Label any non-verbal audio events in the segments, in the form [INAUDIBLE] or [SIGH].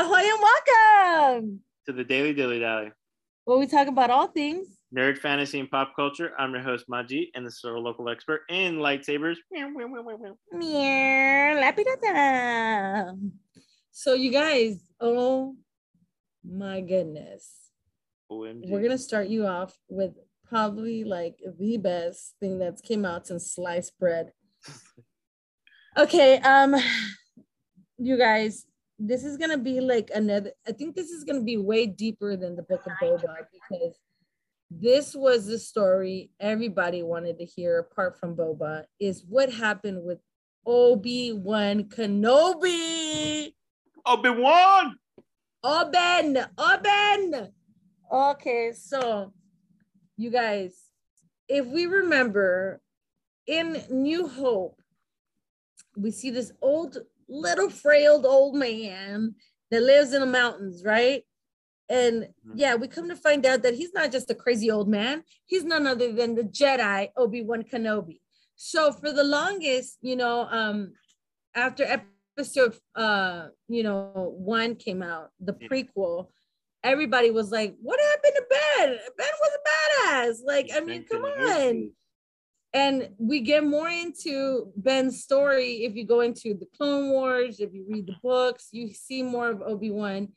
Ahoy and welcome to the Daily Dilly Dally, where we talk about all things nerd, fantasy, and pop culture. I'm your host, Maji, and this is our local expert in lightsabers. So, you guys, oh my goodness. OMG. We're to start you off with probably like the best thing that's came out since sliced bread. [LAUGHS] Okay, um, you guys, this is gonna be like another. I think this is gonna be way deeper than the Book of Boba because this was the story everybody wanted to hear, apart from Boba, is what happened with Obi Wan Kenobi. Obi Wan. Oben, Oben. Okay, so you guys, if we remember in New Hope, we see this old, little frail old man that lives in the mountains, right? And yeah, we come to find out that he's not just a crazy old man, he's none other than the Jedi Obi Wan Kenobi. So for the longest, you know, um, after episode, uh, you know, one came out, the prequel, everybody was like, "What happened to Ben? Ben was a badass." Like, I mean, come on. And we get more into Ben's story if you go into the Clone Wars, if you read the books, you see more of Obi Wan.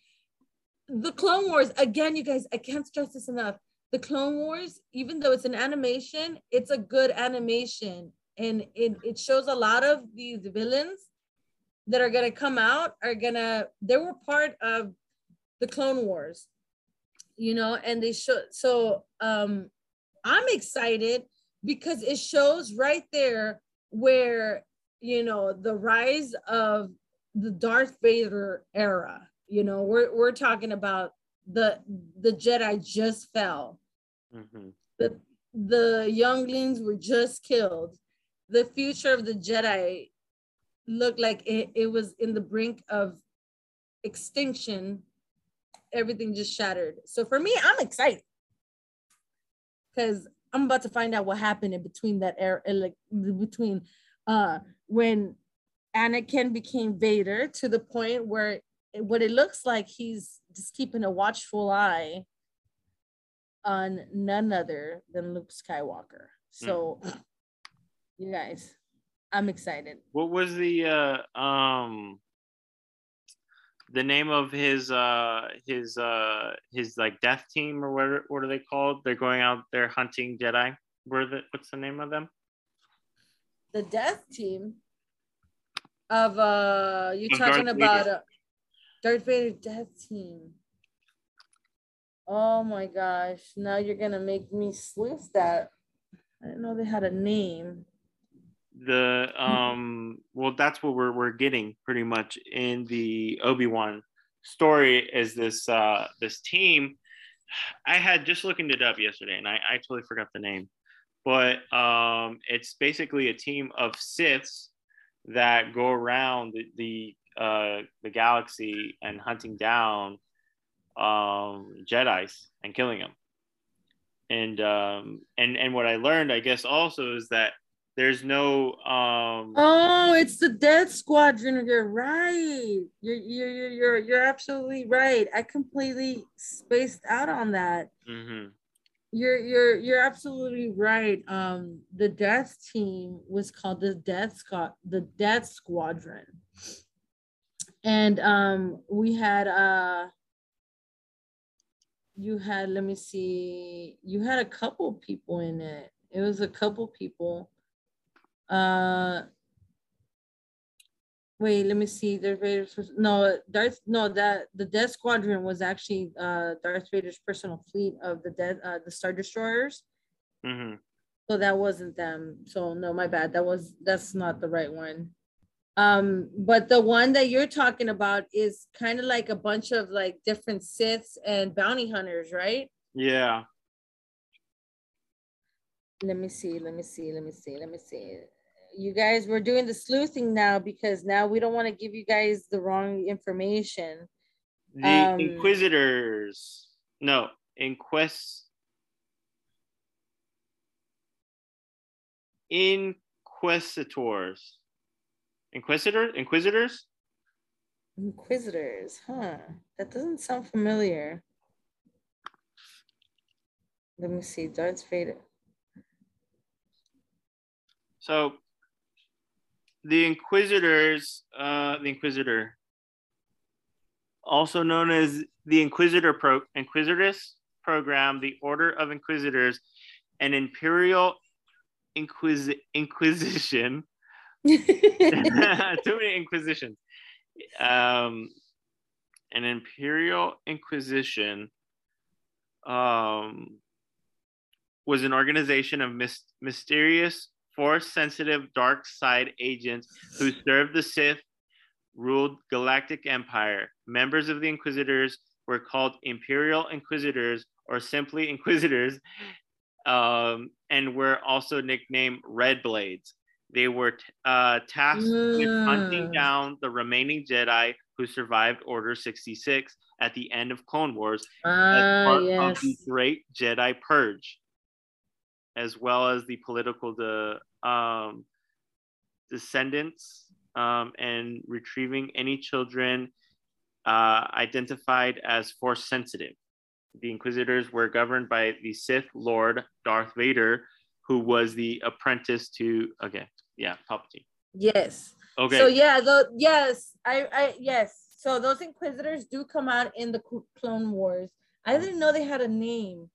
The Clone Wars, again, you guys, I can't stress this enough. The Clone Wars, even though it's an animation, it's a good animation. And it, it shows a lot of these villains that are to come out are to, they were part of the Clone Wars, you know, and they show, so um, I'm excited because it shows right there where, you know, the rise of the Darth Vader era, you know, we're, we're talking about the, the Jedi just fell. Mm-hmm. The, the younglings were just killed. The future of the Jedi looked like it, it was in the brink of extinction everything just shattered. So for me, I'm excited because I'm about to find out what happened in between that era, like between uh when Anakin became Vader to the point where it, what it looks like he's just keeping a watchful eye on none other than Luke Skywalker. So mm. you guys, I'm excited. What was the uh um the name of his uh his uh his like death team or what what are they called? They're going out there hunting Jedi. Where the what's the name of them? The death team of uh you're of talking Darth about Vader. Uh, Darth Vader death team. Oh my gosh, now you're gonna make me sleuth that. I didn't know they had a name the um well that's what we're we're getting pretty much in the Obi-Wan story is this uh this team. I had just looking it up yesterday and I, I totally forgot the name but um it's basically a team of Siths that go around the, the uh the galaxy and hunting down um Jedi's and killing them and um and and what I learned I guess also is that there's no um Oh, it's the Death Squadron. You're right. You're you're you're you're absolutely right. I completely spaced out on that. Mm-hmm. You're you're you're absolutely right. Um, the Death Team was called the Death Squad, the Death Squadron, and um, we had uh, you had let me see, you had a couple people in it. It was a couple people uh, wait, let me see. Darth Vader's no Darth no that the Death Squadron was actually uh Darth Vader's personal fleet of the dead uh the Star Destroyers. Mm-hmm. So that wasn't them. So no, my bad. That was that's not the right one. Um, but the one that you're talking about is kind of like a bunch of like different Siths and bounty hunters, right? Yeah. Let me see, let me see, let me see, let me see you guys we're doing the sleuthing now because now we don't want to give you guys the wrong information the um, inquisitors no inquest inquisitors inquisitor inquisitors Inquisitors, huh? That doesn't sound familiar. Let me see. Darth Vader. So the Inquisitors, uh, the Inquisitor, also known as the Inquisitor Pro Inquisitus program, the Order of Inquisitors, an imperial inquis- inquisition. [LAUGHS] [LAUGHS] Too many inquisitions. Um, an imperial inquisition um, was an organization of mis- mysterious, force sensitive dark side agents who served the Sith, ruled Galactic Empire. Members of the Inquisitors were called Imperial Inquisitors or simply Inquisitors, um, and were also nicknamed Red Blades. They were uh, tasked with hunting down the remaining Jedi who survived Order 66 at the end of Clone Wars as ah, part yes. of the Great Jedi Purge as well as the political de, um, descendants um, and retrieving any children uh, identified as force sensitive. The Inquisitors were governed by the Sith Lord Darth Vader, who was the apprentice to okay, yeah, Palpatine. Yes. Okay. So yeah, the yes, I, I yes. So those Inquisitors do come out in the Clone Wars. I didn't know they had a name.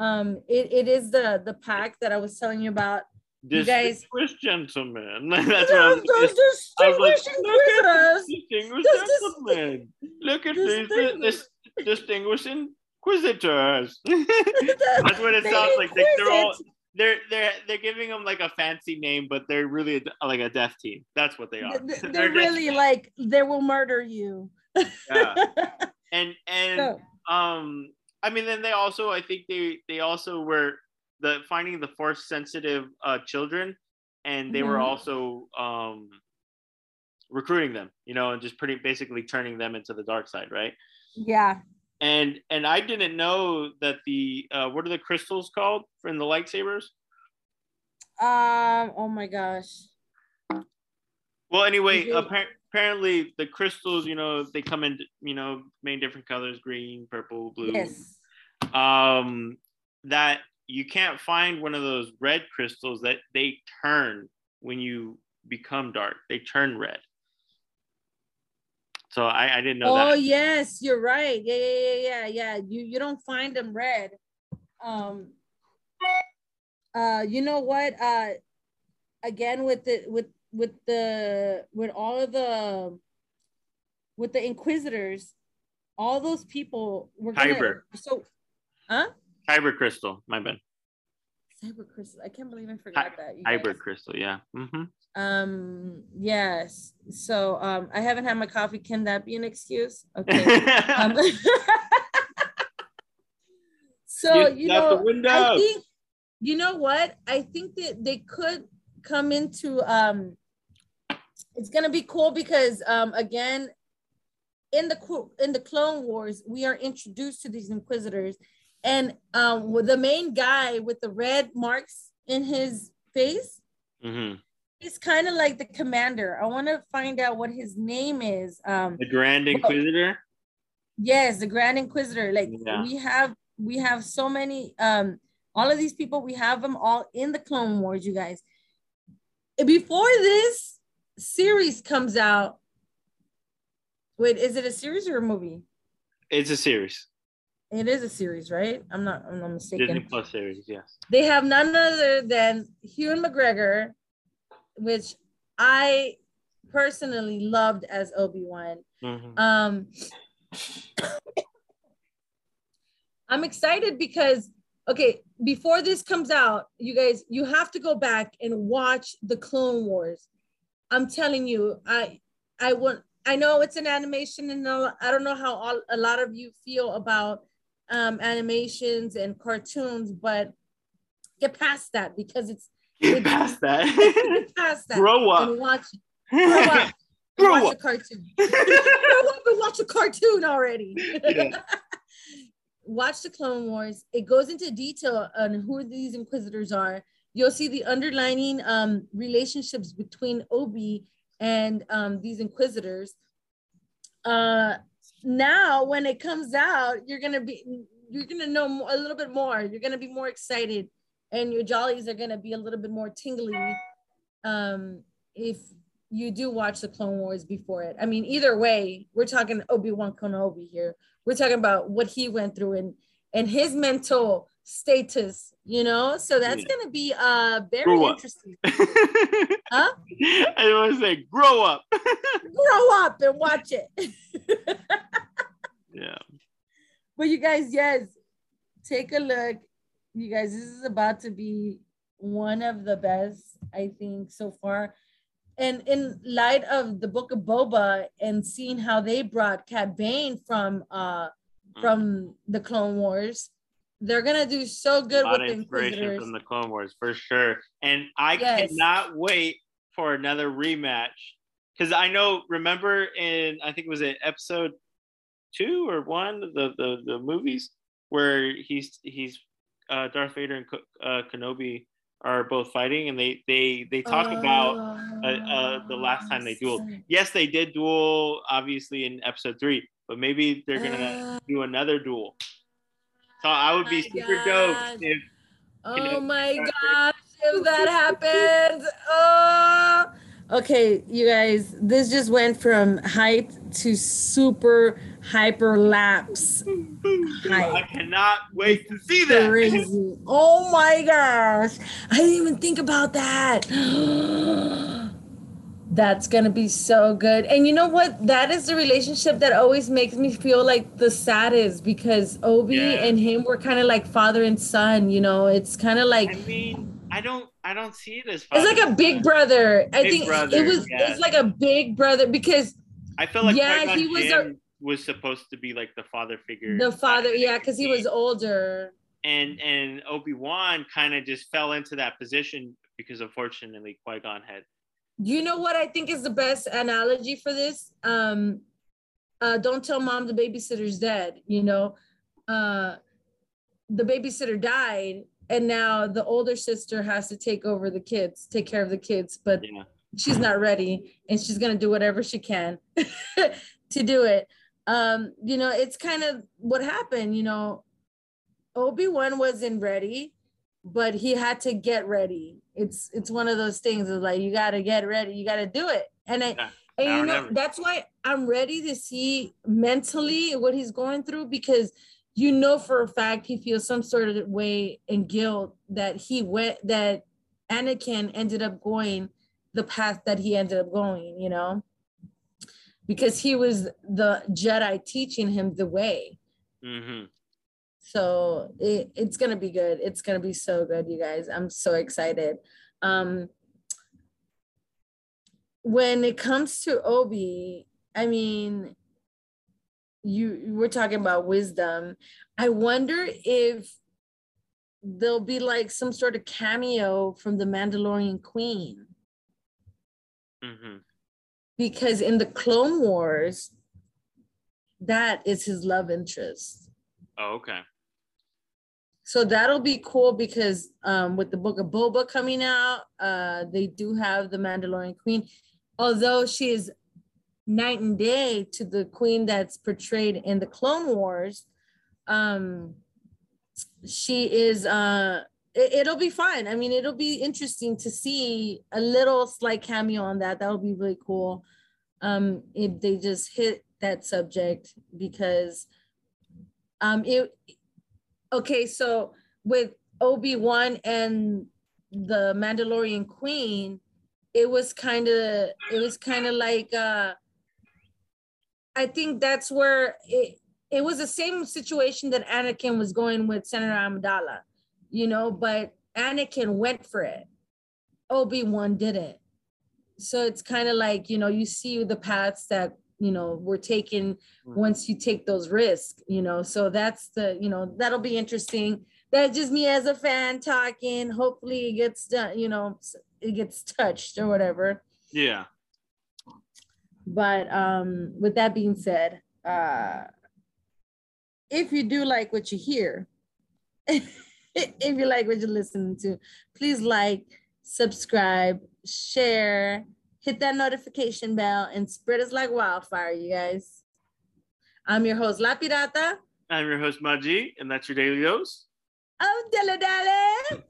Um, it, it is the the pack that I was telling you about. You guys, distinguished gentlemen. [LAUGHS] That's what I'm those distinguished inquisitors. Distinguished gentlemen. Look at these distinguished inquisitors. [LAUGHS] That's what it sounds like. they're all they're they're they're giving them like a fancy name, but they're really like a death team. That's what they are. [LAUGHS] They're, they're really like they will murder you. yeah. And and so. um I mean, then they also, I think they they also were the finding the force sensitive uh, children, and they mm-hmm. were also um, recruiting them, you know, and just pretty basically turning them into the dark side, right? Yeah. And and I didn't know that the uh, what are the crystals called from the lightsabers? Um. Oh my gosh. Well, anyway, apparently apparently the crystals, you know, they come in, you know, many different colors, green, purple, blue. Yes. Um, that you can't find one of those red crystals that they turn when you become dark. They turn red. So I, I didn't know oh, that. Oh yes, you're right. Yeah, yeah, yeah, yeah, yeah. You you don't find them red. Um uh you know what? Uh again with the with with the with all of the with the inquisitors all those people were gonna, Kyber. so huh? Kyber crystal my bad. Kyber crystal. I can't believe i forgot Hi- that Kyber crystal yeah. Mm-hmm. um yes. So um i haven't had my coffee. Can that be an excuse? Okay. [LAUGHS] Um, [LAUGHS] so you know i think you know what? I think that they could come into um it's gonna be cool because um, again, in the in the Clone Wars, we are introduced to these Inquisitors, and um, the main guy with the red marks in his face, mm-hmm. he's kind of like the commander. I want to find out what his name is. Um, the Grand Inquisitor. yes, the Grand Inquisitor. Like yeah. we have we have so many um all of these people we have them all in the clone wars you guys before this series comes out. Wait, is it a series or a movie? It's a series. It is a series, right? I'm not. I'm not mistaken. Disney Plus series, yes. They have none other than Ewan McGregor, which I personally loved as Obi Wan. Mm-hmm. Um, I'm excited because okay, before this comes out, you guys, you have to go back and watch the Clone Wars. I'm telling you, I I want I know it's an animation and I don't know how all, a lot of you feel about um, animations and cartoons, but get past that because it's get past [LAUGHS] that. get past that. Grow up and watch. Grow [LAUGHS] up. Grow watch up. a cartoon. [LAUGHS] grow up and watch a cartoon already. Yeah. watch the Clone Wars. It goes into detail on who these Inquisitors are you'll see the underlining um, relationships between Obi and um, these inquisitors. uh now when it comes out, you're gonna be you're gonna know a little bit more. You're gonna be more excited, and your jollies are gonna be a little bit more tingly. Um, if you do watch the Clone Wars before it. I mean, either way, we're talking Obi Wan Kenobi here. We're talking about what he went through and and his mental status, you know. So that's yeah. gonna be uh very interesting. [LAUGHS] huh? I want to say, grow up. [LAUGHS] grow up and watch it. yeah. [LAUGHS] But you guys, yes, take a look. You guys, this is about to be one of the best, I think, so far. And in light of the book of Boba and seeing how they brought Cad Bane from uh from the Clone Wars, they're gonna do so good with the inspiration from the Clone Wars for sure. And I yes. cannot wait for another rematch because I know. Remember in I think it was in episode two or one the the the movies where he's he's uh, Darth Vader and uh, Kenobi are both fighting, and they they they talk uh, about uh, uh, the last time they dueled. Yes, they did duel, obviously in episode three, but maybe they're gonna uh. do another duel. So I would be super dope if. Oh my uh, gosh! If that happens, oh. Okay, you guys, this just went from hype to super hyper lapse. Hype. I cannot wait to see that. Crazy. Oh my gosh. I didn't even think about that. [GASPS] [LAUGHS] That's gonna be so good. And you know what? That is the relationship that always makes me feel like the saddest because Obi yeah. and him were kind of like father and son, you know. It's kind of like I mean, I don't I don't see it as it's like a big brother. I think brother, it was yeah. it's like a big brother because I feel like yeah, he was a, was supposed to be like the father figure. The father, yeah, because he was older. And and Obi Wan kind of just fell into that position because unfortunately Qui Gon had. You know what I think is the best analogy for this? Um, uh, don't tell mom the babysitter's dead. You know, uh, the babysitter died, and now the older sister has to take over the kids, take care of the kids, but yeah. she's not ready, and she's gonna do whatever she can [LAUGHS] to do it. Um, you know, it's kind of what happened. You know, Obi Wan wasn't ready, but he had to get ready. It's it's one of those things of like you got to get ready, you got to do it, and I. Yeah. And you know, that's why I'm ready to see mentally what he's going through because you know for a fact he feels some sort of way and guilt that he went that Anakin ended up going the path that he ended up going, you know, because he was the Jedi teaching him the way. Mm-hmm. So it, it's gonna be good. It's gonna be so good, you guys. I'm so excited. Um, when it comes to Obi, I mean, you we're talking about wisdom. I wonder if there'll be like some sort of cameo from the Mandalorian Queen. Mm-hmm. Because in the Clone Wars, that is his love interest. Oh, okay. So that'll be cool because um, with the book of Boba coming out, uh, they do have the Mandalorian Queen. Although she is night and day to the queen that's portrayed in the Clone Wars. Um, she is uh it, will be fun. I mean, it'll be interesting to see a little slight cameo on that. That would be really cool. Um, if they just hit that subject because um it okay, so with Obi-Wan and the Mandalorian Queen, it was kind of it was kind of like uh I think that's where it, it was the same situation that Anakin was going with Senator Amidala, you know, but Anakin went for it. Obi-Wan didn't. So it's kind of like, you know, you see the paths that, you know, were taken once you take those risks, you know. So that's the, you know, that'll be interesting. That's just me as a fan talking. Hopefully it gets done, you know, it gets [LAUGHS] touched or whatever. Yeah. But um, with that being said, uh, if you do like what you hear, [LAUGHS] if you like what you're listening to, please like, subscribe, share, hit that notification bell, and spread us like wildfire, you guys. I'm your host, La Pirata. I'm your host, Maji, and that's your daily dose of Dele Dale.